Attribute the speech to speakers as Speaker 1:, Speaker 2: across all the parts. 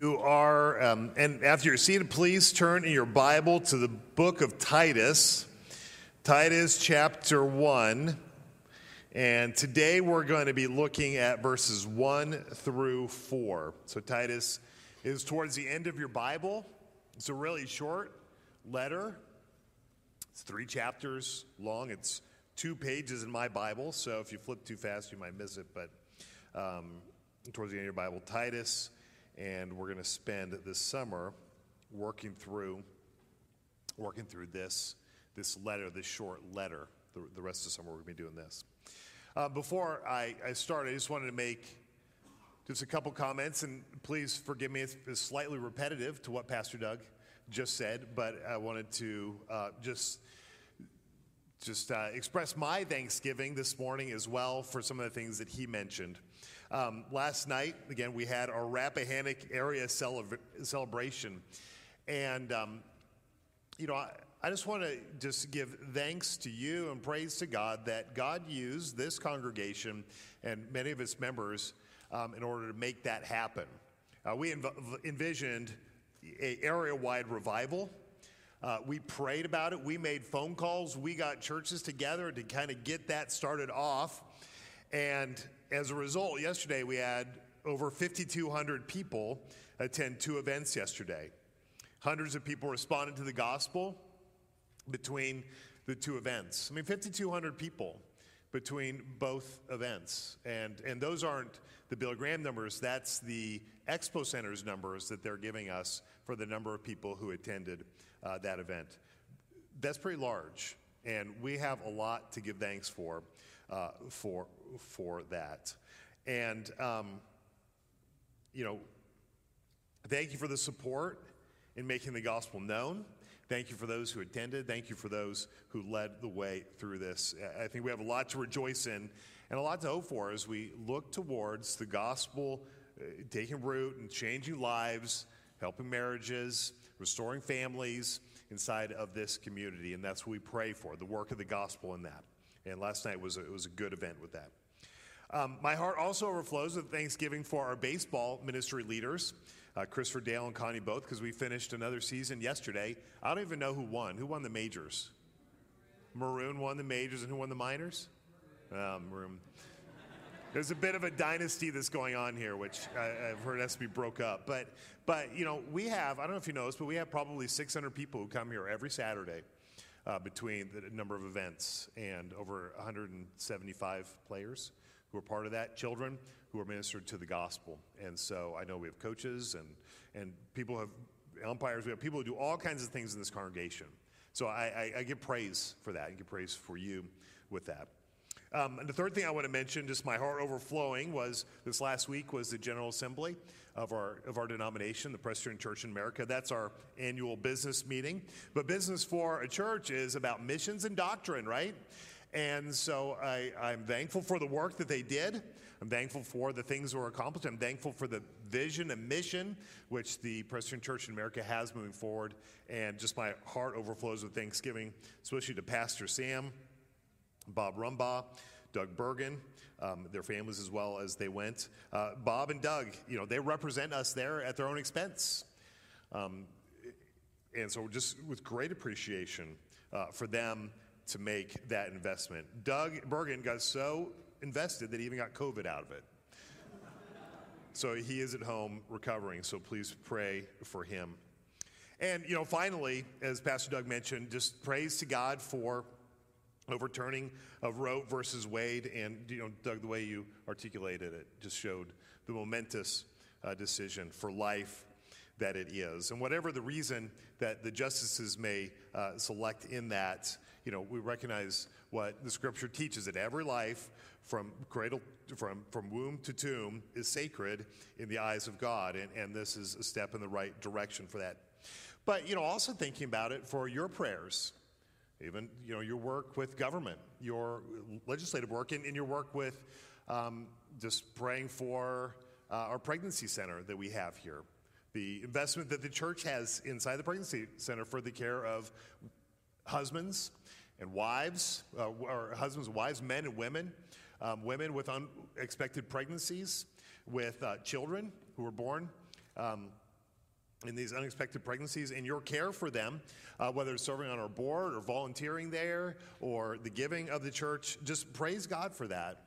Speaker 1: You are, um, and after you're seated, please turn in your Bible to the book of Titus, Titus chapter 1. And today we're going to be looking at verses 1 through 4. So, Titus is towards the end of your Bible. It's a really short letter, it's three chapters long. It's two pages in my Bible, so if you flip too fast, you might miss it. But um, towards the end of your Bible, Titus and we're going to spend this summer working through working through this this letter, this short letter. The, the rest of the summer we're going to be doing this. Uh, before I, I start, I just wanted to make just a couple comments, and please forgive me. It's, it's slightly repetitive to what Pastor Doug just said, but I wanted to uh, just just uh, express my thanksgiving this morning as well for some of the things that he mentioned. Um, last night, again, we had our Rappahannock area celebra- celebration. And, um, you know, I, I just want to just give thanks to you and praise to God that God used this congregation and many of its members um, in order to make that happen. Uh, we env- envisioned a area-wide revival. Uh, we prayed about it. We made phone calls. We got churches together to kind of get that started off. And as a result, yesterday we had over 5,200 people attend two events yesterday. Hundreds of people responded to the gospel between the two events. I mean, 5,200 people between both events. And, and those aren't the Bill Graham numbers, that's the Expo Center's numbers that they're giving us for the number of people who attended uh, that event. That's pretty large, and we have a lot to give thanks for uh, for, for that. And, um, you know, thank you for the support in making the gospel known. Thank you for those who attended. Thank you for those who led the way through this. I think we have a lot to rejoice in and a lot to hope for as we look towards the gospel uh, taking root and changing lives, helping marriages, restoring families inside of this community. And that's what we pray for the work of the gospel in that. And last night was a, it was a good event with that. Um, my heart also overflows with thanksgiving for our baseball ministry leaders, uh, Christopher Dale and Connie both, because we finished another season yesterday. I don't even know who won. Who won the majors? Maroon won the majors, and who won the minors? Um, Maroon. There's a bit of a dynasty that's going on here, which I, have heard has to be broke up. But, but you know, we have I don't know if you know this, but we have probably 600 people who come here every Saturday uh, between the number of events and over 175 players who are part of that, children who are ministered to the gospel. And so I know we have coaches and, and people have umpires, we have people who do all kinds of things in this congregation. So I, I, I give praise for that. and give praise for you with that. Um, and the third thing I want to mention, just my heart overflowing, was this last week was the General Assembly of our, of our denomination, the Presbyterian Church in America. That's our annual business meeting. But business for a church is about missions and doctrine, right? And so I, I'm thankful for the work that they did. I'm thankful for the things that were accomplished. I'm thankful for the vision and mission which the Presbyterian Church in America has moving forward. And just my heart overflows with thanksgiving, especially to Pastor Sam, Bob Rumbaugh, Doug Bergen, um, their families as well as they went. Uh, Bob and Doug, you know, they represent us there at their own expense. Um, and so just with great appreciation uh, for them to make that investment. Doug Bergen got so invested that he even got COVID out of it. so he is at home recovering, so please pray for him. And, you know, finally, as Pastor Doug mentioned, just praise to God for overturning of Roe versus Wade. And, you know, Doug, the way you articulated it just showed the momentous uh, decision for life that it is. And whatever the reason that the justices may uh, select in that, you know, we recognize what the scripture teaches that every life from cradle from, from womb to tomb is sacred in the eyes of God. And, and this is a step in the right direction for that. But, you know, also thinking about it for your prayers even you know your work with government, your legislative work, and, and your work with um, just praying for uh, our pregnancy center that we have here, the investment that the church has inside the pregnancy center for the care of husbands and wives, uh, or husbands, wives, men and women, um, women with unexpected pregnancies, with uh, children who were born. Um, in these unexpected pregnancies and your care for them, uh, whether it's serving on our board or volunteering there or the giving of the church. Just praise God for that.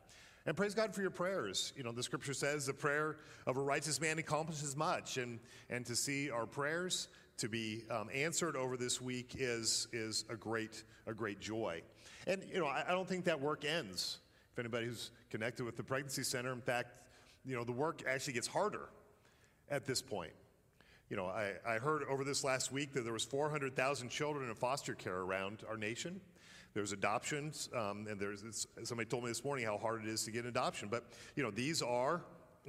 Speaker 1: And praise God for your prayers. You know, the scripture says the prayer of a righteous man accomplishes much. And, and to see our prayers to be um, answered over this week is, is a, great, a great joy. And, you know, I, I don't think that work ends. If anybody who's connected with the Pregnancy Center, in fact, you know, the work actually gets harder at this point. You know, I, I heard over this last week that there was 400,000 children in foster care around our nation. There's adoptions, um, and there's somebody told me this morning how hard it is to get an adoption. But you know, these are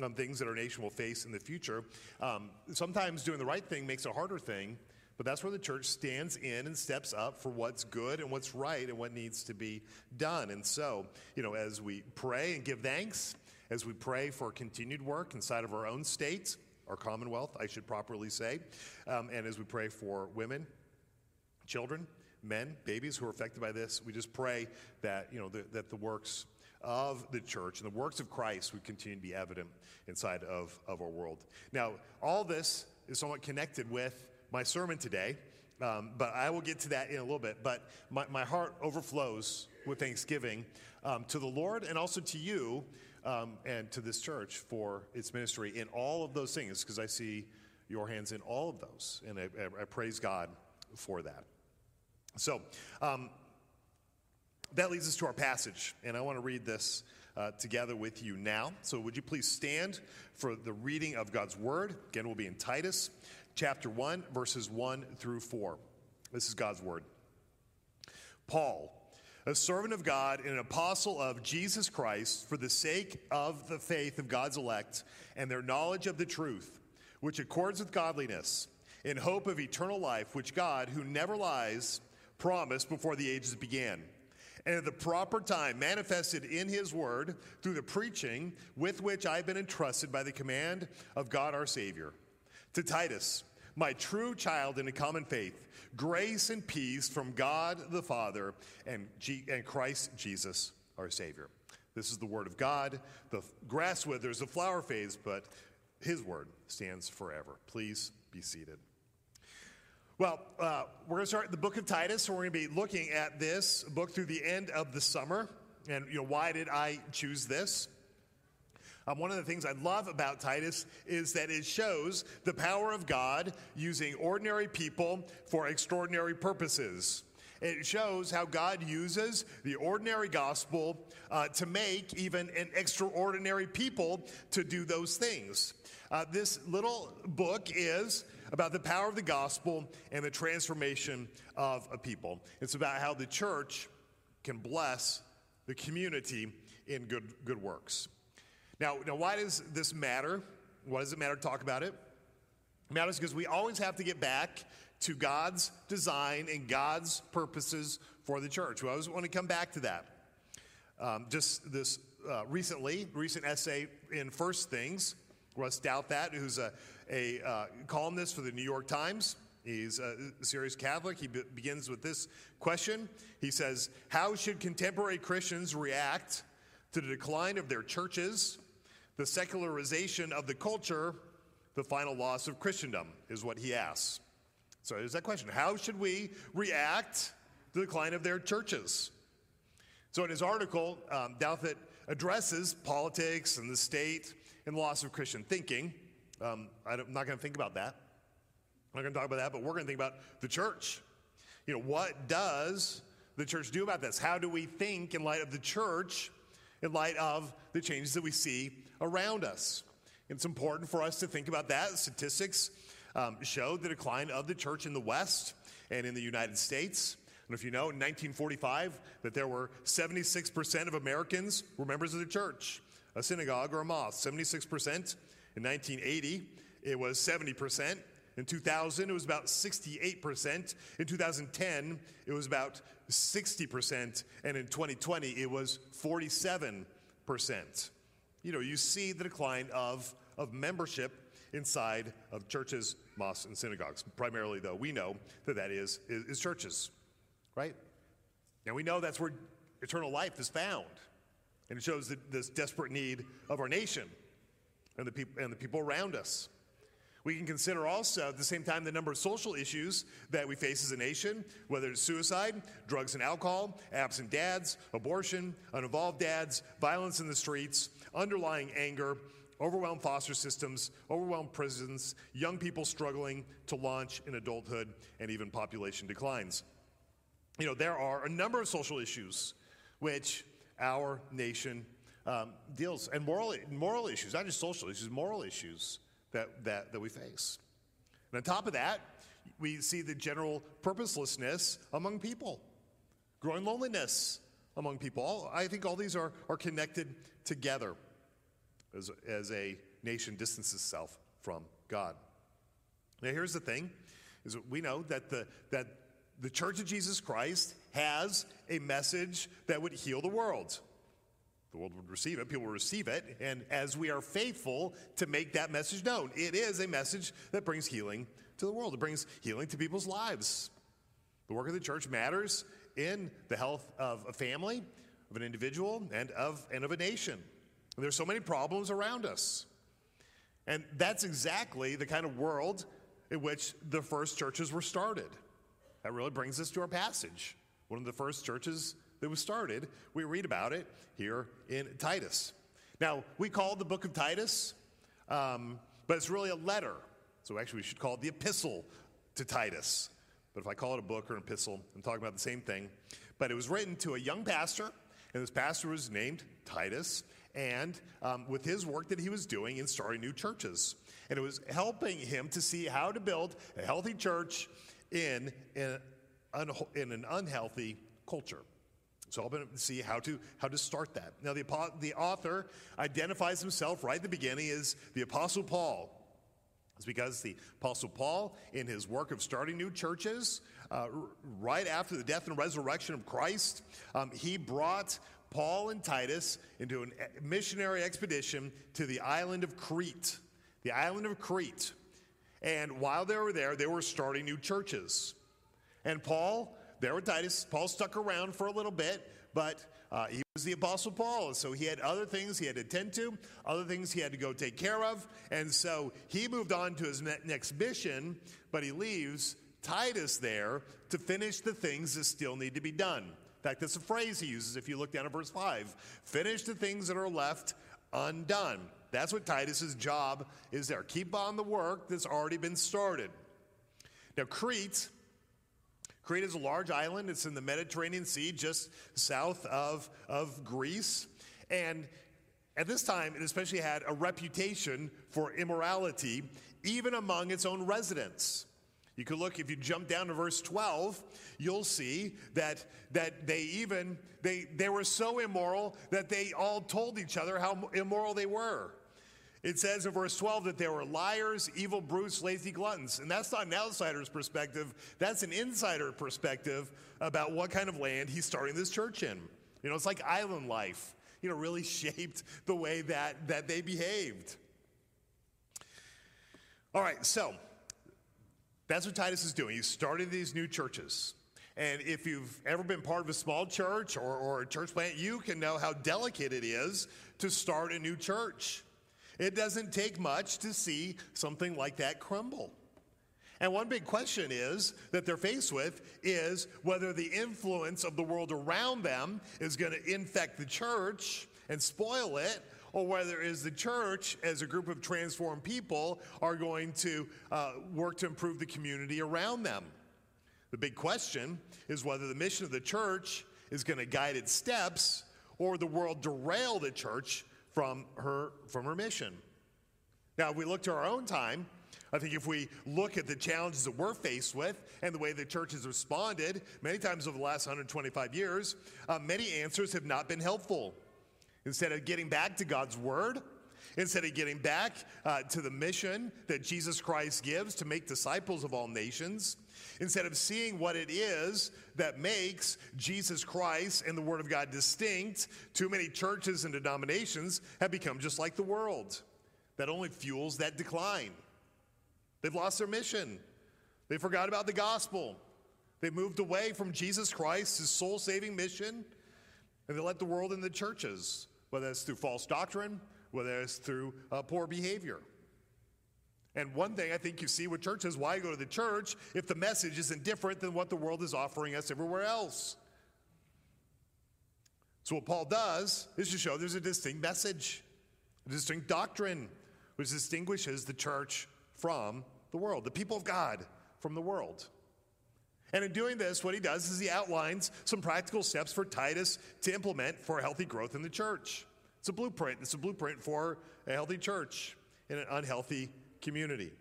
Speaker 1: um, things that our nation will face in the future. Um, sometimes doing the right thing makes a harder thing, but that's where the church stands in and steps up for what's good and what's right and what needs to be done. And so, you know, as we pray and give thanks, as we pray for continued work inside of our own state, our commonwealth, I should properly say. Um, and as we pray for women, children, men, babies who are affected by this, we just pray that, you know, the, that the works of the church and the works of Christ would continue to be evident inside of, of our world. Now, all this is somewhat connected with my sermon today, um, but I will get to that in a little bit. But my, my heart overflows with thanksgiving um, to the Lord and also to you um, and to this church for its ministry in all of those things, because I see your hands in all of those, and I, I praise God for that. So, um, that leads us to our passage, and I want to read this uh, together with you now. So, would you please stand for the reading of God's word? Again, we'll be in Titus chapter 1, verses 1 through 4. This is God's word. Paul a servant of God and an apostle of Jesus Christ for the sake of the faith of God's elect and their knowledge of the truth, which accords with godliness, in hope of eternal life, which God, who never lies, promised before the ages began. And at the proper time, manifested in his word through the preaching with which I've been entrusted by the command of God our Savior. To Titus, my true child in a common faith, grace and peace from God the Father and, G- and Christ Jesus our Savior. This is the word of God. The grass withers, the flower fades, but his word stands forever. Please be seated. Well, uh, we're going to start the book of Titus, and we're going to be looking at this book through the end of the summer. And, you know, why did I choose this? Um, one of the things I love about Titus is that it shows the power of God using ordinary people for extraordinary purposes. It shows how God uses the ordinary gospel uh, to make even an extraordinary people to do those things. Uh, this little book is about the power of the gospel and the transformation of a people. It's about how the church can bless the community in good, good works. Now, now, why does this matter? Why does it matter to talk about it? It matters because we always have to get back to God's design and God's purposes for the church. We always want to come back to that. Um, just this uh, recently, recent essay in First Things, Ross Douthat, who's a, a uh, columnist for the New York Times. He's a serious Catholic. He be- begins with this question. He says, How should contemporary Christians react to the decline of their churches the secularization of the culture, the final loss of Christendom, is what he asks. So there's that question How should we react to the decline of their churches? So in his article, um, Douthat addresses politics and the state and the loss of Christian thinking. Um, I'm not going to think about that. I'm not going to talk about that, but we're going to think about the church. You know, what does the church do about this? How do we think in light of the church in light of the changes that we see around us. It's important for us to think about that. Statistics um, show the decline of the church in the West and in the United States. And if you know, in 1945, that there were 76% of Americans were members of the church, a synagogue or a mosque. 76%. In 1980, it was 70%. In 2000, it was about 68%. In 2010, it was about 60%. And in 2020, it was 47%. You know, you see the decline of, of membership inside of churches, mosques, and synagogues. Primarily, though, we know that that is, is, is churches, right? And we know that's where eternal life is found. And it shows this desperate need of our nation and the, peop- and the people around us. We can consider also at the same time the number of social issues that we face as a nation, whether it's suicide, drugs and alcohol, absent dads, abortion, uninvolved dads, violence in the streets, underlying anger, overwhelmed foster systems, overwhelmed prisons, young people struggling to launch in adulthood, and even population declines. You know, there are a number of social issues which our nation um, deals, and moral, moral issues, not just social issues, moral issues that, that, that we face. And on top of that, we see the general purposelessness among people, growing loneliness among people. All, I think all these are, are connected together as, as a nation distances itself from God. Now, here's the thing: is we know that the that the Church of Jesus Christ has a message that would heal the world. The world would receive it, people would receive it, and as we are faithful to make that message known, it is a message that brings healing to the world. It brings healing to people's lives. The work of the church matters in the health of a family, of an individual, and of, and of a nation. There's so many problems around us. And that's exactly the kind of world in which the first churches were started. That really brings us to our passage. One of the first churches that was started, we read about it here in Titus. Now, we call the book of Titus, um, but it's really a letter. So actually, we should call it the epistle to Titus. But if I call it a book or an epistle, I'm talking about the same thing. But it was written to a young pastor, and this pastor was named Titus and um, with his work that he was doing in starting new churches. And it was helping him to see how to build a healthy church in, in, in an unhealthy culture. So helping him to see how to, how to start that. Now, the, the author identifies himself right at the beginning as the Apostle Paul. It's because the Apostle Paul, in his work of starting new churches, uh, right after the death and resurrection of Christ, um, he brought Paul and Titus into a missionary expedition to the island of Crete. The island of Crete. And while they were there, they were starting new churches. And Paul, there with Titus, Paul stuck around for a little bit, but uh, he was the Apostle Paul. So he had other things he had to attend to, other things he had to go take care of. And so he moved on to his next mission, but he leaves Titus there to finish the things that still need to be done. In fact, that's a phrase he uses if you look down at verse 5. Finish the things that are left undone. That's what Titus's job is there. Keep on the work that's already been started. Now, Crete. Crete is a large island. It's in the Mediterranean Sea, just south of, of Greece. And at this time, it especially had a reputation for immorality, even among its own residents. You could look, if you jump down to verse 12, you'll see that, that they even, they, they were so immoral that they all told each other how immoral they were. It says in verse 12 that they were liars, evil brutes, lazy gluttons. And that's not an outsider's perspective, that's an insider perspective about what kind of land he's starting this church in. You know, it's like island life, you know, really shaped the way that, that they behaved. All right, so that's what Titus is doing. He's starting these new churches. And if you've ever been part of a small church or, or a church plant, you can know how delicate it is to start a new church. It doesn't take much to see something like that crumble. And one big question is that they're faced with is whether the influence of the world around them is going to infect the church and spoil it, or whether it is the church, as a group of transformed people, are going to uh, work to improve the community around them. The big question is whether the mission of the church is going to guide its steps or the world derail the church from her, from her mission. Now, if we look to our own time, I think if we look at the challenges that we're faced with and the way the church has responded many times over the last 125 years, uh, many answers have not been helpful. Instead of getting back to God's word, instead of getting back uh, to the mission that Jesus Christ gives to make disciples of all nations, instead of seeing what it is that makes Jesus Christ and the Word of God distinct, too many churches and denominations have become just like the world. That only fuels that decline. They've lost their mission, they forgot about the gospel. They moved away from Jesus Christ, his soul saving mission, and they let the world and the churches whether it's through false doctrine, whether it's through uh, poor behavior. And one thing I think you see with churches why go to the church if the message isn't different than what the world is offering us everywhere else? So, what Paul does is to show there's a distinct message, a distinct doctrine, which distinguishes the church from the world, the people of God from the world. And in doing this, what he does is he outlines some practical steps for Titus to implement for healthy growth in the church. It's a blueprint. It's a blueprint for a healthy church in an unhealthy community.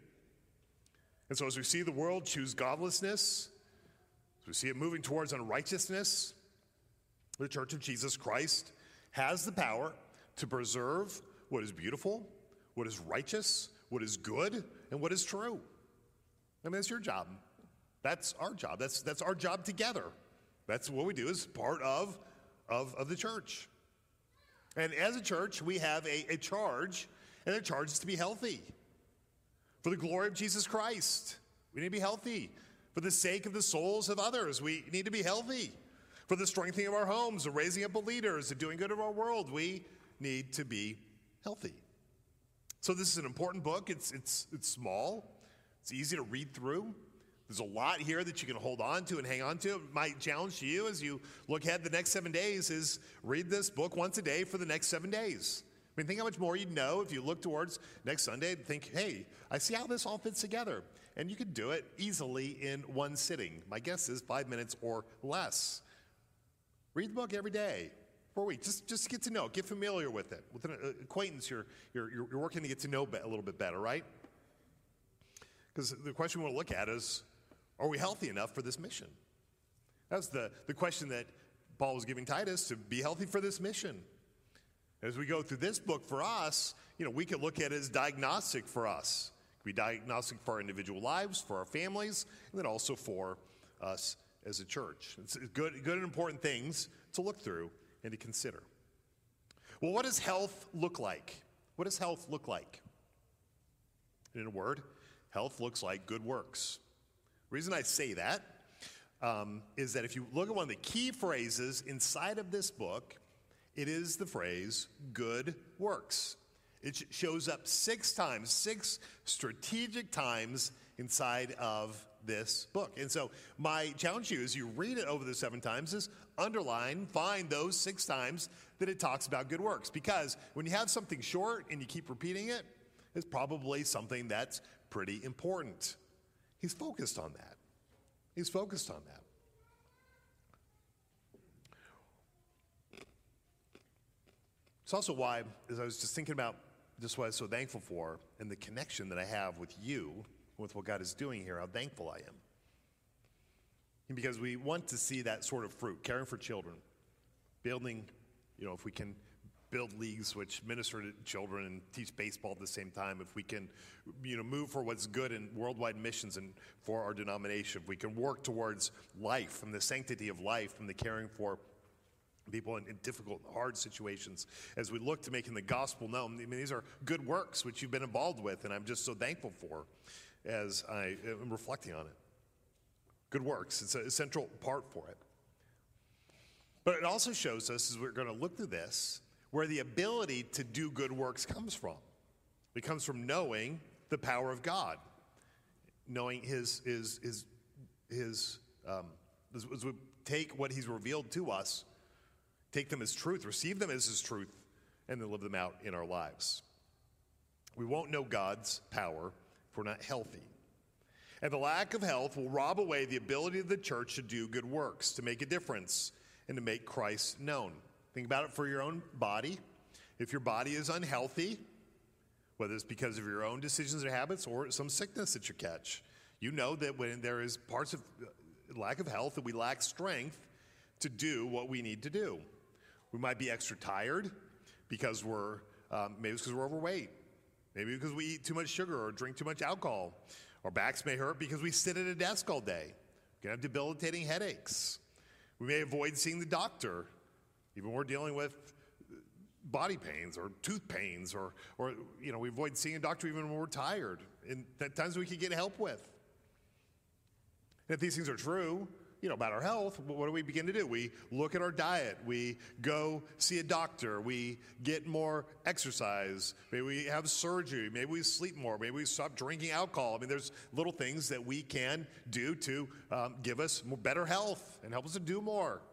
Speaker 1: And so, as we see the world choose godlessness, as we see it moving towards unrighteousness, the Church of Jesus Christ has the power to preserve what is beautiful, what is righteous, what is good, and what is true. I mean, that's your job. That's our job. That's, that's our job together. That's what we do as part of, of, of the church. And as a church, we have a, a charge, and the charge is to be healthy. For the glory of Jesus Christ, we need to be healthy. For the sake of the souls of others, we need to be healthy. For the strengthening of our homes, the raising up of leaders, the doing good of our world, we need to be healthy. So this is an important book. It's, it's, it's small. It's easy to read through. There's a lot here that you can hold on to and hang on to. My challenge to you as you look ahead the next seven days is read this book once a day for the next seven days. I mean, think how much more you'd know if you look towards next Sunday and think, hey, I see how this all fits together. And you could do it easily in one sitting. My guess is five minutes or less. Read the book every day for a week. Just, just get to know, get familiar with it. With an uh, acquaintance, you're, you're, you're working to get to know a little bit better, right? Because the question we want to look at is are we healthy enough for this mission? That's the, the question that Paul was giving Titus to be healthy for this mission. As we go through this book for us, you know, we could look at it as diagnostic for us. It could be diagnostic for our individual lives, for our families, and then also for us as a church. It's good, good and important things to look through and to consider. Well, what does health look like? What does health look like? In a word, health looks like good works reason I say that um, is that if you look at one of the key phrases inside of this book, it is the phrase good works. It shows up six times, six strategic times inside of this book. And so, my challenge to you as you read it over the seven times is underline, find those six times that it talks about good works. Because when you have something short and you keep repeating it, it's probably something that's pretty important. He's focused on that. He's focused on that. It's also why, as I was just thinking about just what I was so thankful for and the connection that I have with you, with what God is doing here, how thankful I am. Because we want to see that sort of fruit, caring for children, building, you know, if we can build leagues which minister to children and teach baseball at the same time, if we can, you know, move for what's good in worldwide missions and for our denomination, if we can work towards life and the sanctity of life and the caring for people in, in, difficult, hard situations as we look to making the gospel known. I mean, these are good works which you've been involved with, and I'm just so thankful for as I am reflecting on it. Good works, it's a central part for it. But it also shows us, as we're going to look through this, where the ability to do good works comes from. It comes from knowing the power of God, knowing His, His, His, His um, as, we take what He's revealed to us, take them as truth, receive them as His truth, and then live them out in our lives. We won't know God's power if we're not healthy. And the lack of health will rob away the ability of the church to do good works, to make a difference, and to make Christ known. Think about it for your own body. If your body is unhealthy, whether it's because of your own decisions or habits or some sickness that you catch, you know that when there is parts of uh, lack of health that we lack strength to do what we need to do. We might be extra tired because we're um, maybe it's because we're overweight, maybe because we eat too much sugar or drink too much alcohol. Our backs may hurt because we sit at a desk all day. We can have debilitating headaches. We may avoid seeing the doctor even we're dealing with body pains or tooth pains, or, or you know, we avoid seeing a doctor even when we're tired. And at times we can get help with. And if these things are true, you know, about our health, what do we begin to do? We look at our diet. We go see a doctor. We get more exercise. Maybe we have surgery. Maybe we sleep more. Maybe we stop drinking alcohol. I mean, there's little things that we can do to um, give us better health and help us to do more.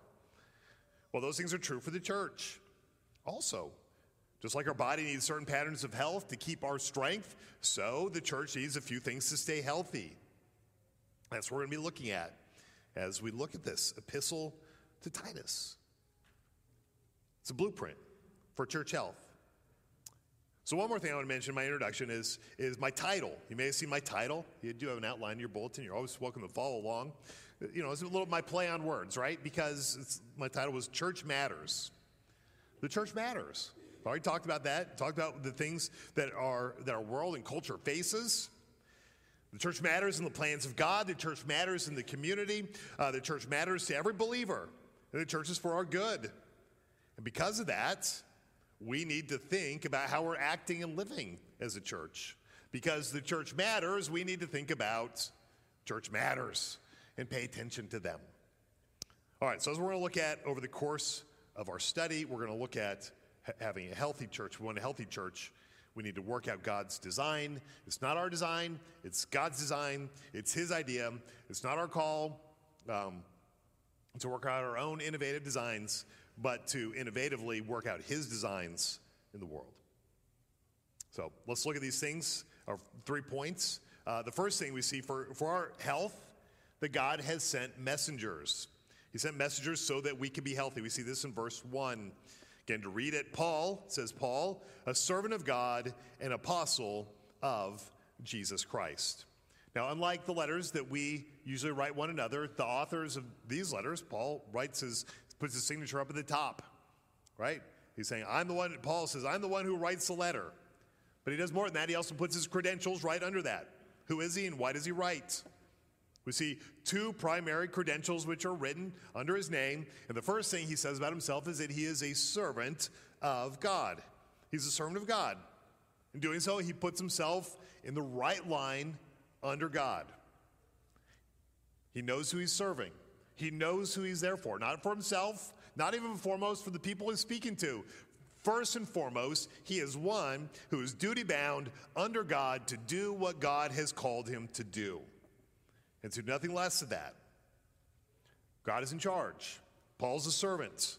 Speaker 1: Well, those things are true for the church also. Just like our body needs certain patterns of health to keep our strength, so the church needs a few things to stay healthy. That's what we're going to be looking at as we look at this epistle to Titus. It's a blueprint for church health. So, one more thing I want to mention in my introduction is, is my title. You may have seen my title. You do have an outline in your bulletin. You're always welcome to follow along. You know, it's a little my play on words, right? Because my title was Church Matters. The church matters. I already talked about that. Talked about the things that are that our world and culture faces. The church matters in the plans of God. The church matters in the community. Uh, the church matters to every believer. And the church is for our good. And because of that, we need to think about how we're acting and living as a church. Because the church matters, we need to think about church matters and pay attention to them. All right, so as we're going to look at over the course of our study, we're going to look at having a healthy church. We want a healthy church. We need to work out God's design. It's not our design, it's God's design. It's His idea. It's not our call um, to work out our own innovative designs, but to innovatively work out His designs in the world. So let's look at these things, our three points. Uh, the first thing we see for, for our health, that God has sent messengers. He sent messengers so that we can be healthy. We see this in verse 1. Again, to read it, Paul says, Paul, a servant of God, an apostle of Jesus Christ. Now, unlike the letters that we usually write one another, the authors of these letters, Paul writes his, puts his signature up at the top, right? He's saying, I'm the one, Paul says, I'm the one who writes the letter. But he does more than that. He also puts his credentials right under that. Who is he and why does he write? We see two primary credentials which are written under his name. And the first thing he says about himself is that he is a servant of God. He's a servant of God. In doing so, he puts himself in the right line under God. He knows who he's serving. He knows who he's there for, not for himself, not even foremost for the people he's speaking to. First and foremost, he is one who is duty bound under God to do what God has called him to do and to nothing less than that. God is in charge. Paul's a servant.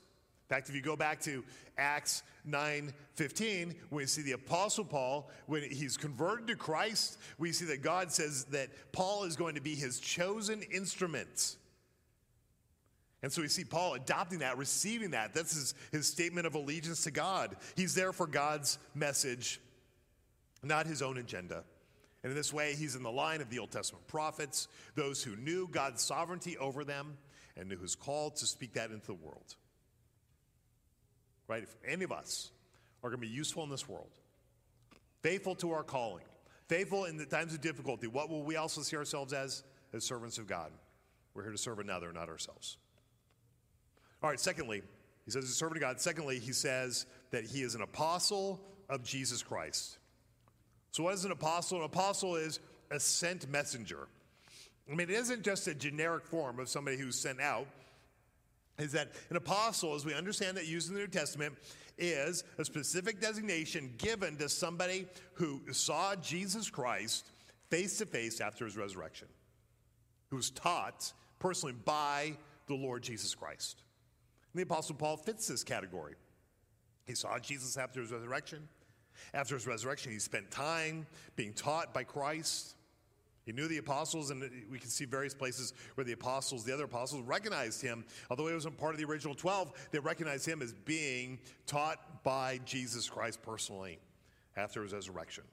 Speaker 1: In fact, if you go back to Acts 9 15, we see the Apostle Paul, when he's converted to Christ, we see that God says that Paul is going to be his chosen instrument. And so we see Paul adopting that, receiving that. This is his statement of allegiance to God. He's there for God's message, not his own agenda. And in this way, he's in the line of the Old Testament prophets, those who knew God's sovereignty over them and knew his call to speak that into the world. Right? If any of us are going to be useful in this world, faithful to our calling, faithful in the times of difficulty, what will we also see ourselves as? As servants of God. We're here to serve another, not ourselves. All right, secondly, he says he's a servant of God. Secondly, he says that he is an apostle of Jesus Christ. So, what is an apostle? An apostle is a sent messenger. I mean, it isn't just a generic form of somebody who's sent out. Is that an apostle, as we understand that used in the New Testament, is a specific designation given to somebody who saw Jesus Christ face to face after his resurrection, who was taught personally by the Lord Jesus Christ. And the Apostle Paul fits this category. He saw Jesus after his resurrection. After his resurrection, he spent time being taught by Christ. He knew the apostles, and we can see various places where the apostles, the other apostles, recognized him. Although he wasn't part of the original 12, they recognized him as being taught by Jesus Christ personally after his resurrection.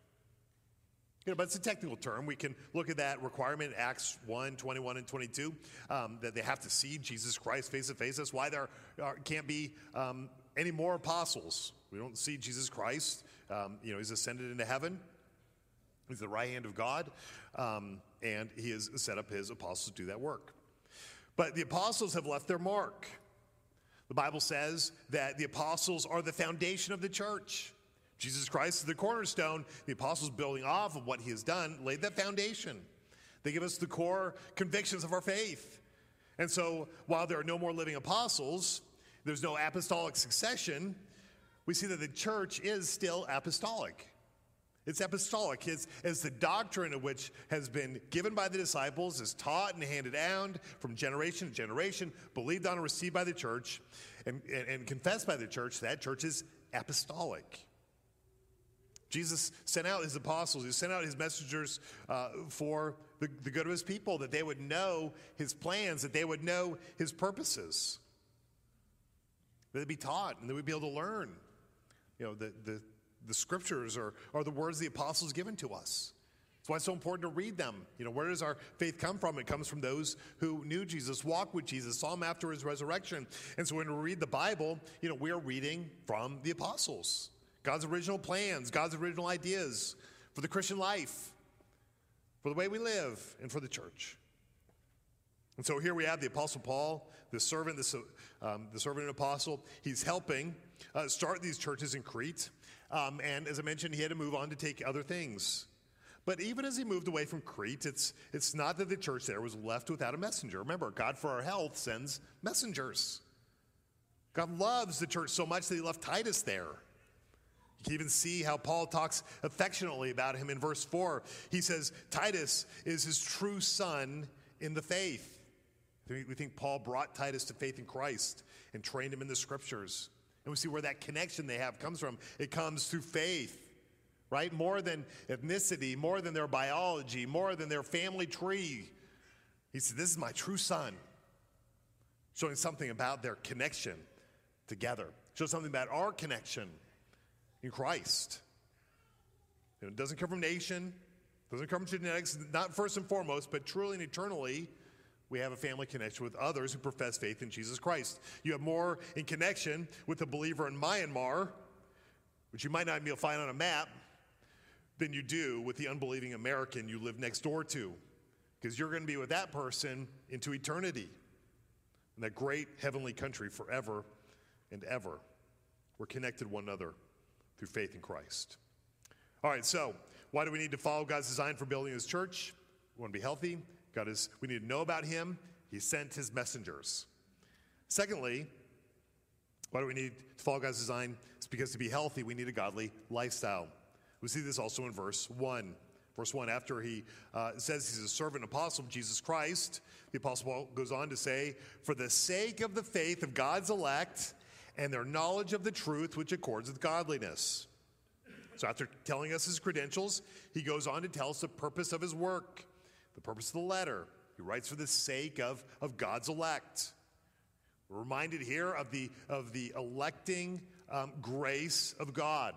Speaker 1: You know, but it's a technical term. We can look at that requirement Acts 1 21 and 22 um, that they have to see Jesus Christ face to face. That's why there are, can't be um, any more apostles. We don't see Jesus Christ. Um, you know, he's ascended into heaven. He's the right hand of God, um, and he has set up his apostles to do that work. But the apostles have left their mark. The Bible says that the apostles are the foundation of the church. Jesus Christ is the cornerstone. The apostles, building off of what he has done, laid that foundation. They give us the core convictions of our faith. And so, while there are no more living apostles, there's no apostolic succession, we see that the church is still apostolic. It's apostolic. It's, it's the doctrine of which has been given by the disciples, is taught and handed down from generation to generation, believed on and received by the church, and, and, and confessed by the church. That church is apostolic. Jesus sent out his apostles, he sent out his messengers uh, for the, the good of his people, that they would know his plans, that they would know his purposes, that they'd be taught and they would be able to learn. You know, the, the, the scriptures are, are the words the apostles given to us. That's why it's so important to read them. You know, where does our faith come from? It comes from those who knew Jesus, walked with Jesus, saw him after his resurrection. And so when we read the Bible, you know, we are reading from the apostles. God's original plans, God's original ideas for the Christian life, for the way we live, and for the church. And so here we have the Apostle Paul, the servant, the, um, the servant and apostle. He's helping uh, start these churches in Crete. Um, and as I mentioned, he had to move on to take other things. But even as he moved away from Crete, it's, it's not that the church there was left without a messenger. Remember, God for our health sends messengers. God loves the church so much that he left Titus there. You can even see how Paul talks affectionately about him in verse 4. He says, Titus is his true son in the faith. We think Paul brought Titus to faith in Christ and trained him in the scriptures. And we see where that connection they have comes from. It comes through faith, right? More than ethnicity, more than their biology, more than their family tree. He said, This is my true son. Showing something about their connection together. Show something about our connection in Christ. You know, it doesn't come from nation, doesn't come from genetics, not first and foremost, but truly and eternally, we have a family connection with others who profess faith in Jesus Christ. You have more in connection with a believer in Myanmar, which you might not be able to find on a map, than you do with the unbelieving American you live next door to, because you're going to be with that person into eternity in that great heavenly country forever and ever. We're connected one another through faith in Christ. All right, so why do we need to follow God's design for building his church? We want to be healthy. God is, we need to know about him. He sent his messengers. Secondly, why do we need to follow God's design? It's because to be healthy, we need a godly lifestyle. We see this also in verse 1. Verse 1, after he uh, says he's a servant apostle of Jesus Christ, the apostle Paul goes on to say, For the sake of the faith of God's elect and their knowledge of the truth which accords with godliness. So, after telling us his credentials, he goes on to tell us the purpose of his work, the purpose of the letter. He writes for the sake of, of God's elect. We're reminded here of the, of the electing um, grace of God,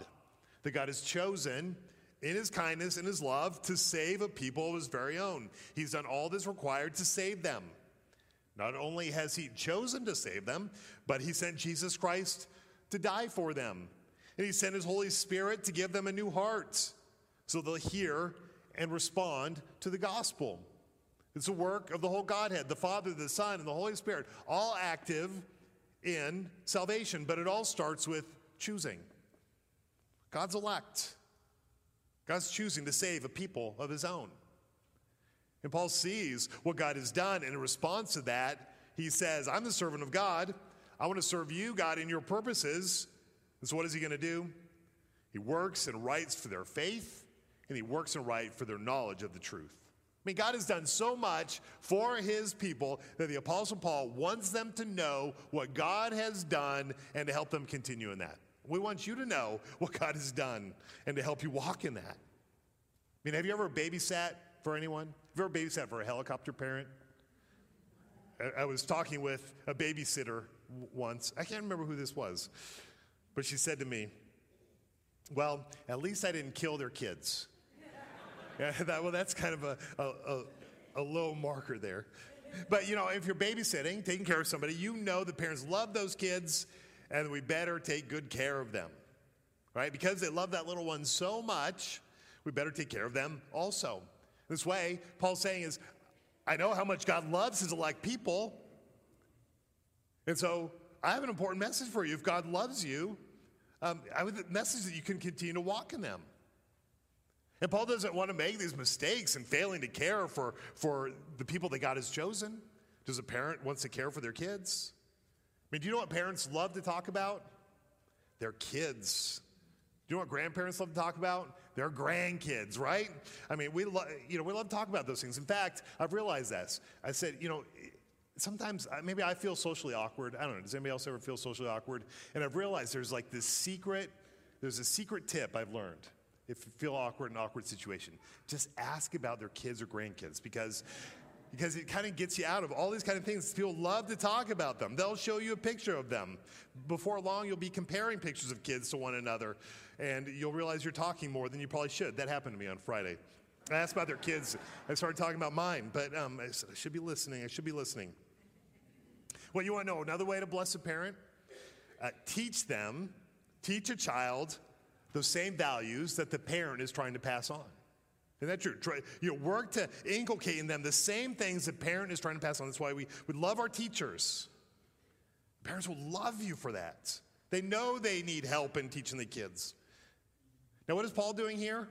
Speaker 1: that God has chosen in his kindness and his love to save a people of his very own. He's done all that's required to save them. Not only has he chosen to save them, but he sent Jesus Christ to die for them. And he sent his Holy Spirit to give them a new heart so they'll hear and respond to the gospel. It's a work of the whole Godhead, the Father, the Son, and the Holy Spirit, all active in salvation, but it all starts with choosing. God's elect. God's choosing to save a people of his own. And Paul sees what God has done, and in response to that, he says, I'm the servant of God. I want to serve you, God, in your purposes. And so, what is he going to do? He works and writes for their faith, and he works and writes for their knowledge of the truth. I mean, God has done so much for his people that the Apostle Paul wants them to know what God has done and to help them continue in that. We want you to know what God has done and to help you walk in that. I mean, have you ever babysat for anyone? Have you ever babysat for a helicopter parent? I, was talking with a babysitter once. I can't remember who this was, but she said to me, Well, at least I didn't kill their kids. yeah, that, well, that's kind of a, a, a, a low marker there. But you know, if you're babysitting, taking care of somebody, you know the parents love those kids and we better take good care of them. Right? Because they love that little one so much, we better take care of them also. This way, Paul's saying is, I know how much God loves his elect people. And so I have an important message for you. If God loves you, um, I have a message that you can continue to walk in them. And Paul doesn't want to make these mistakes and failing to care for, for the people that God has chosen. Does a parent wants to care for their kids? I mean, do you know what parents love to talk about? Their kids. Do you know what grandparents love to talk about? Their grandkids, right? I mean, we love, you know, we love to talk about those things. In fact, I've realized this. I said, you know, sometimes uh, maybe I feel socially awkward. I don't know. Does anybody else ever feel socially awkward? And I've realized there's like this secret, there's a secret tip I've learned. If you feel awkward in an awkward situation, just ask about their kids or grandkids because because it kind of gets you out of all these kind of things. People love to talk about them. They'll show you a picture of them. Before long, you'll be comparing pictures of kids to one another, and you'll realize you're talking more than you probably should. That happened to me on Friday. I asked about their kids. I started talking about mine, but um, I, said, I should be listening. I should be listening. Well, you want to know another way to bless a parent? Uh, teach them, teach a child those same values that the parent is trying to pass on. Isn't that true? Try, you know, work to inculcate in them the same things the parent is trying to pass on. That's why we, we love our teachers. Parents will love you for that. They know they need help in teaching the kids. Now, what is Paul doing here?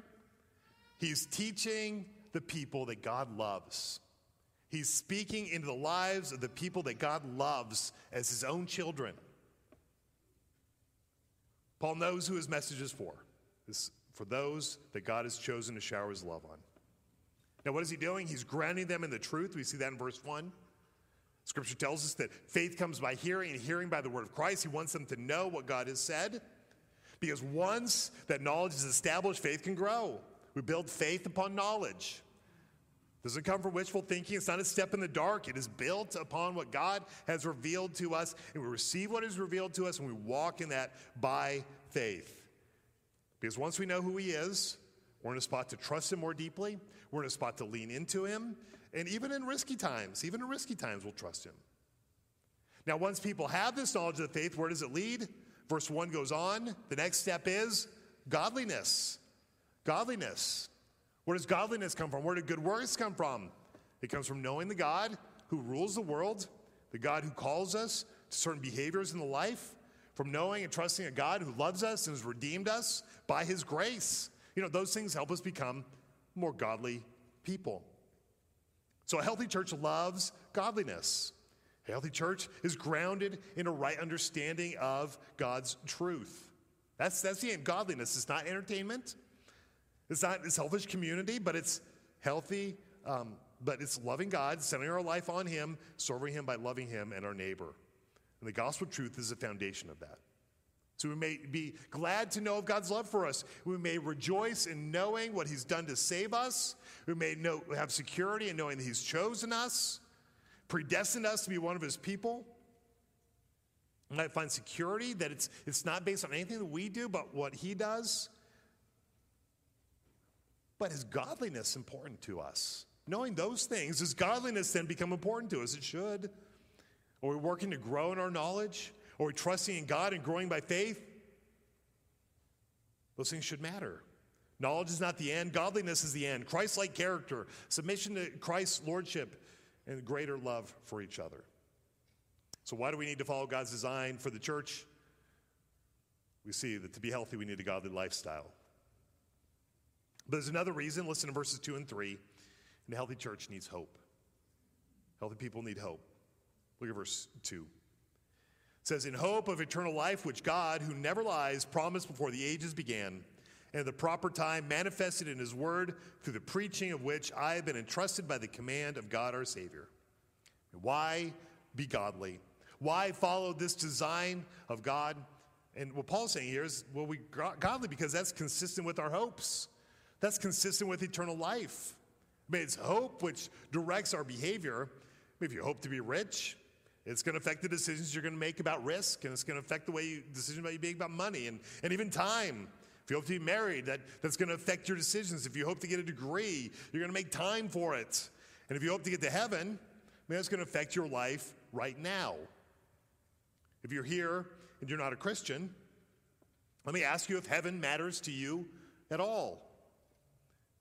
Speaker 1: He's teaching the people that God loves. He's speaking into the lives of the people that God loves as his own children. Paul knows who his message is for. It's for those that God has chosen to shower his love on. Now, what is he doing? He's grounding them in the truth. We see that in verse 1. Scripture tells us that faith comes by hearing, and hearing by the word of Christ. He wants them to know what God has said. Because once that knowledge is established, faith can grow. We build faith upon knowledge. Doesn't come from wishful thinking. It's not a step in the dark. It is built upon what God has revealed to us, and we receive what is revealed to us, and we walk in that by faith. Because once we know who He is, we're in a spot to trust Him more deeply. We're in a spot to lean into Him. And even in risky times, even in risky times, we'll trust Him. Now, once people have this knowledge of the faith, where does it lead? Verse 1 goes on. The next step is godliness. Godliness. Where does godliness come from? Where do good works come from? It comes from knowing the God who rules the world, the God who calls us to certain behaviors in the life, from knowing and trusting a God who loves us and has redeemed us by his grace. You know, those things help us become more godly people. So a healthy church loves godliness. A healthy church is grounded in a right understanding of God's truth. That's, that's the aim. Godliness is not entertainment. It's not a selfish community, but it's healthy, um, but it's loving God, centering our life on Him, serving Him by loving Him and our neighbor. And the gospel truth is the foundation of that. So we may be glad to know of God's love for us. We may rejoice in knowing what He's done to save us. We may know, have security in knowing that He's chosen us, predestined us to be one of His people. We might find security that it's, it's not based on anything that we do, but what He does. But is godliness important to us? Knowing those things, does godliness then become important to us? It should. Are we working to grow in our knowledge? Are we trusting in God and growing by faith? Those things should matter. Knowledge is not the end, godliness is the end. Christ like character, submission to Christ's lordship, and greater love for each other. So, why do we need to follow God's design for the church? We see that to be healthy, we need a godly lifestyle. But there's another reason. Listen to verses 2 and 3. And a healthy church needs hope. Healthy people need hope. Look at verse 2. It says, In hope of eternal life, which God, who never lies, promised before the ages began, and at the proper time manifested in his word, through the preaching of which I have been entrusted by the command of God our Savior. Why be godly? Why follow this design of God? And what Paul's saying here is, well, we godly because that's consistent with our hopes. That's consistent with eternal life. I mean, it's hope which directs our behavior. If you hope to be rich, it's going to affect the decisions you're going to make about risk, and it's going to affect the way you decision about you make about money and, and even time. If you hope to be married, that, that's going to affect your decisions. If you hope to get a degree, you're going to make time for it. And if you hope to get to heaven, man, it's going to affect your life right now. If you're here and you're not a Christian, let me ask you if heaven matters to you at all.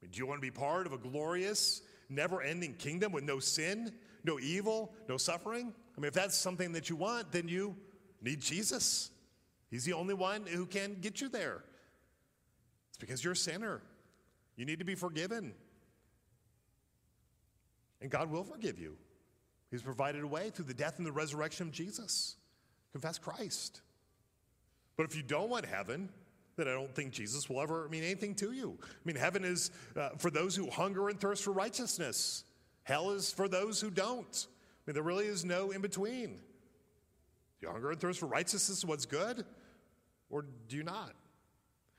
Speaker 1: Do you want to be part of a glorious, never ending kingdom with no sin, no evil, no suffering? I mean, if that's something that you want, then you need Jesus. He's the only one who can get you there. It's because you're a sinner. You need to be forgiven. And God will forgive you. He's provided a way through the death and the resurrection of Jesus. Confess Christ. But if you don't want heaven, then I don't think Jesus will ever mean anything to you. I mean, heaven is uh, for those who hunger and thirst for righteousness, hell is for those who don't. I mean, there really is no in between. Do you hunger and thirst for righteousness, what's good, or do you not?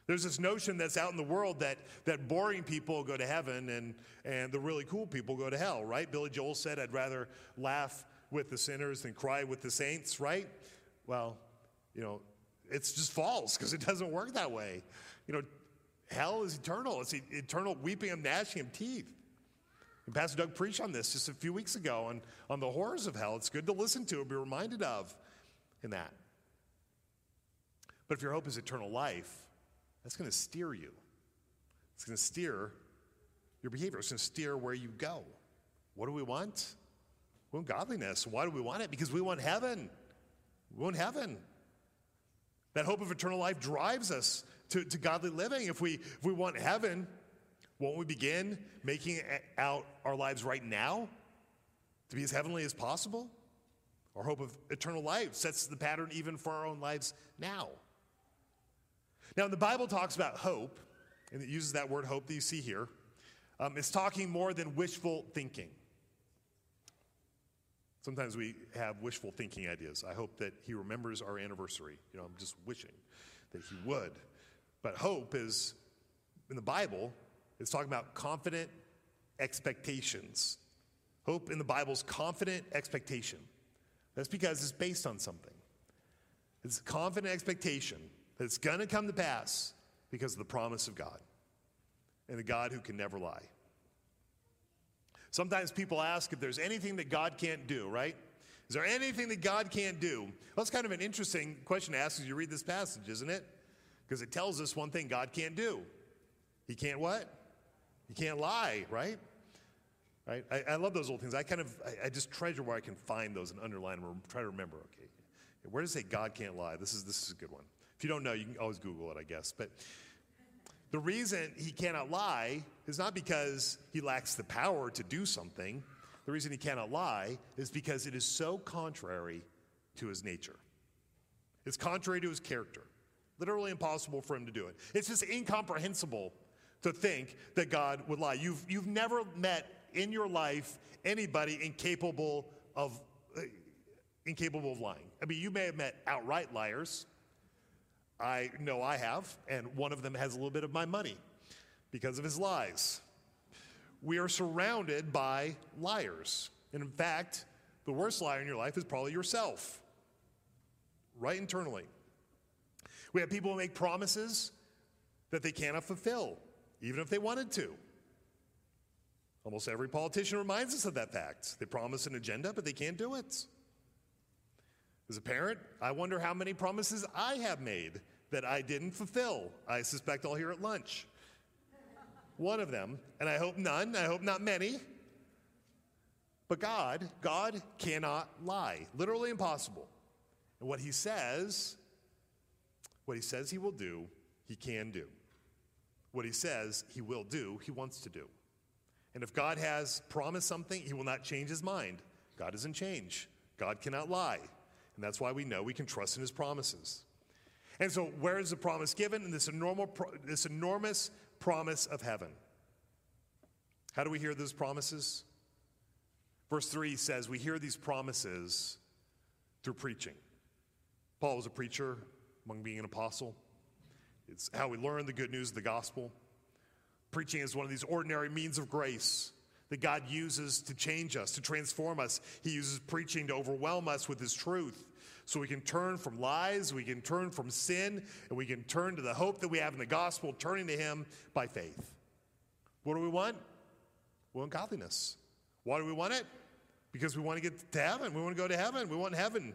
Speaker 1: There's this notion that's out in the world that, that boring people go to heaven and, and the really cool people go to hell, right? Billy Joel said, I'd rather laugh with the sinners than cry with the saints, right? Well, you know, it's just false because it doesn't work that way. You know, hell is eternal, it's eternal weeping and gnashing of teeth. And Pastor Doug preached on this just a few weeks ago on, on the horrors of hell. It's good to listen to and be reminded of in that. But if your hope is eternal life, that's going to steer you. It's going to steer your behavior. It's going to steer where you go. What do we want? We want godliness. Why do we want it? Because we want heaven. We want heaven. That hope of eternal life drives us to, to godly living. If we, if we want heaven, won't we begin making out our lives right now to be as heavenly as possible? Our hope of eternal life sets the pattern even for our own lives now. Now, the Bible talks about hope, and it uses that word hope that you see here. Um, it's talking more than wishful thinking. Sometimes we have wishful thinking ideas. I hope that he remembers our anniversary. You know, I'm just wishing that he would. But hope is, in the Bible, it's talking about confident expectations. Hope in the Bible is confident expectation. That's because it's based on something. It's confident expectation that it's going to come to pass because of the promise of God and the God who can never lie. Sometimes people ask if there's anything that God can't do, right? Is there anything that God can't do? Well, that's kind of an interesting question to ask as you read this passage, isn't it? Because it tells us one thing God can't do. He can't what? He can't lie, right? Right? I, I love those old things. I kind of, I, I, just treasure where I can find those and underline them or try to remember, okay, where does it say God can't lie? This is, this is a good one. If you don't know, you can always Google it, I guess. But the reason he cannot lie is not because he lacks the power to do something. The reason he cannot lie is because it is so contrary to his nature. It's contrary to his character. Literally impossible for him to do it. It's just incomprehensible to think that God would lie. You've, you've never met in your life anybody incapable of, uh, incapable of lying. I mean, you may have met outright liars. I know I have, and one of them has a little bit of my money because of his lies. We are surrounded by liars. And in fact, the worst liar in your life is probably yourself, right internally. We have people who make promises that they cannot fulfill, even if they wanted to. Almost every politician reminds us of that fact. They promise an agenda, but they can't do it. As a parent, I wonder how many promises I have made that I didn't fulfill. I suspect I'll hear at lunch. One of them, and I hope none, I hope not many. But God, God cannot lie. Literally impossible. And what he says, what he says he will do, he can do. What he says he will do, he wants to do. And if God has promised something, he will not change his mind. God doesn't change. God cannot lie. And that's why we know we can trust in his promises. And so, where is the promise given? In this, enormous, this enormous promise of heaven. How do we hear those promises? Verse 3 says, We hear these promises through preaching. Paul was a preacher among being an apostle. It's how we learn the good news of the gospel. Preaching is one of these ordinary means of grace that God uses to change us, to transform us. He uses preaching to overwhelm us with His truth so we can turn from lies, we can turn from sin, and we can turn to the hope that we have in the gospel, turning to Him by faith. What do we want? We want godliness. Why do we want it? Because we want to get to heaven. We want to go to heaven. We want heaven.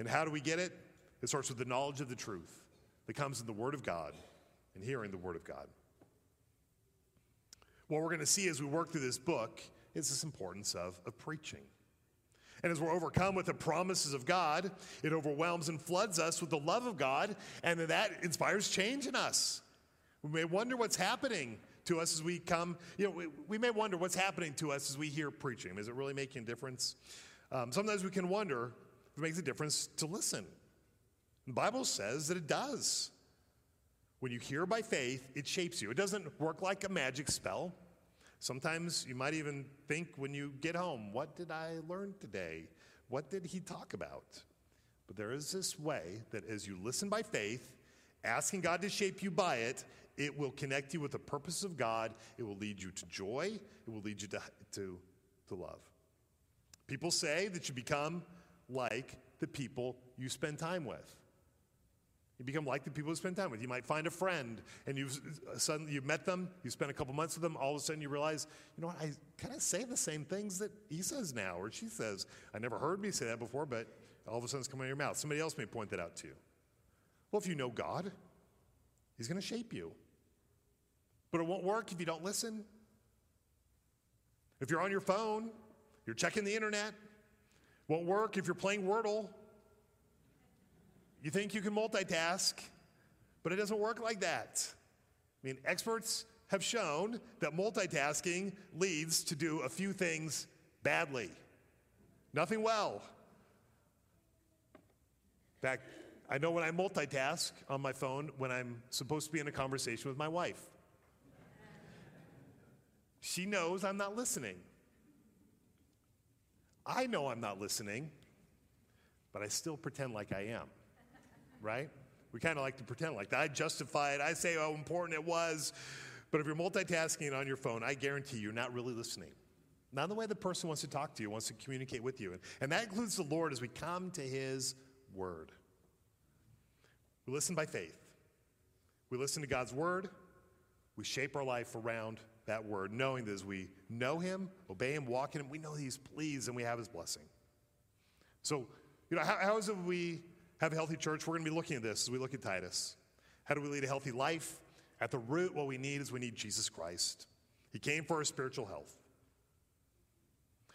Speaker 1: And how do we get it? It starts with the knowledge of the truth that comes in the Word of God and hearing the Word of God. What we're going to see as we work through this book is this importance of, of preaching. And as we're overcome with the promises of God, it overwhelms and floods us with the love of God, and that inspires change in us. We may wonder what's happening to us as we come, you know, we, we may wonder what's happening to us as we hear preaching. Is it really making a difference? um, sometimes we can wonder if it makes a difference to listen. The Bible says that it does. When you hear by faith, it shapes you. It doesn't work like a magic spell. Sometimes you might even think when you get home, what did I learn today? What did he talk about? But there is this way that as you listen by faith, asking God to shape you by it, it will connect you with the purpose of God. It will lead you to joy. It will lead you to, to, to love. People say that you become like the people you spend time with. You become like the people you spend time with. You might find a friend and you've uh, suddenly you've met them, you spend a couple months with them, all of a sudden you realize, you know what, I kind of say the same things that he says now or she says. I never heard me say that before, but all of a sudden it's coming out of your mouth. Somebody else may point that out to you. Well, if you know God, He's going to shape you. But it won't work if you don't listen. If you're on your phone, you're checking the internet, won't work if you're playing Wordle. You think you can multitask, but it doesn't work like that. I mean, experts have shown that multitasking leads to do a few things badly, nothing well. In fact, I know when I multitask on my phone when I'm supposed to be in a conversation with my wife. She knows I'm not listening. I know I'm not listening, but I still pretend like I am, right? We kind of like to pretend like that. I justify it, I say how important it was. But if you're multitasking on your phone, I guarantee you're not really listening. Not the way the person wants to talk to you, wants to communicate with you. And that includes the Lord as we come to His Word. We listen by faith. We listen to God's Word. We shape our life around that Word, knowing that as we know Him, obey Him, walk in Him, we know He's pleased and we have His blessing. So, you know, how, how is it we have a healthy church? We're going to be looking at this as we look at Titus. How do we lead a healthy life? At the root, what we need is we need Jesus Christ. He came for our spiritual health.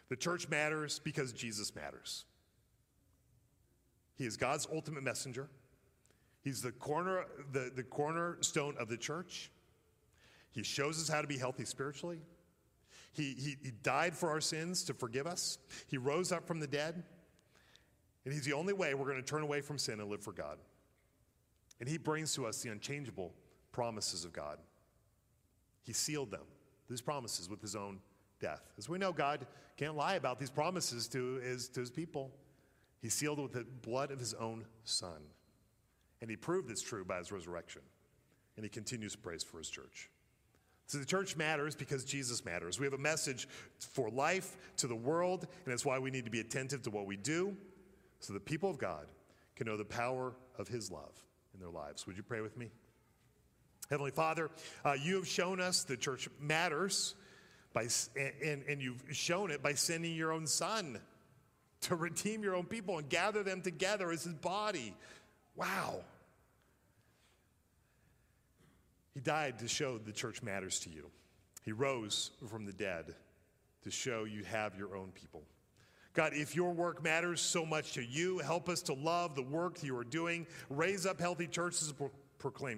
Speaker 1: The church matters because Jesus matters. He is God's ultimate messenger. He's the, corner, the, the cornerstone of the church. He shows us how to be healthy spiritually. He, he, he died for our sins to forgive us. He rose up from the dead. And He's the only way we're going to turn away from sin and live for God. And He brings to us the unchangeable promises of God. He sealed them, these promises, with His own death. As we know, God can't lie about these promises to His, to his people. He sealed it with the blood of His own Son. And He proved it's true by His resurrection. And He continues to praise for His church. So the church matters because Jesus matters. We have a message for life to the world, and that's why we need to be attentive to what we do so the people of God can know the power of His love in their lives. Would you pray with me? Heavenly Father, uh, you have shown us the church matters, by, and, and you've shown it by sending your own Son to redeem your own people and gather them together as His body. Wow. He died to show the church matters to you. He rose from the dead to show you have your own people. God, if your work matters so much to you, help us to love the work you are doing. Raise up healthy churches proclaim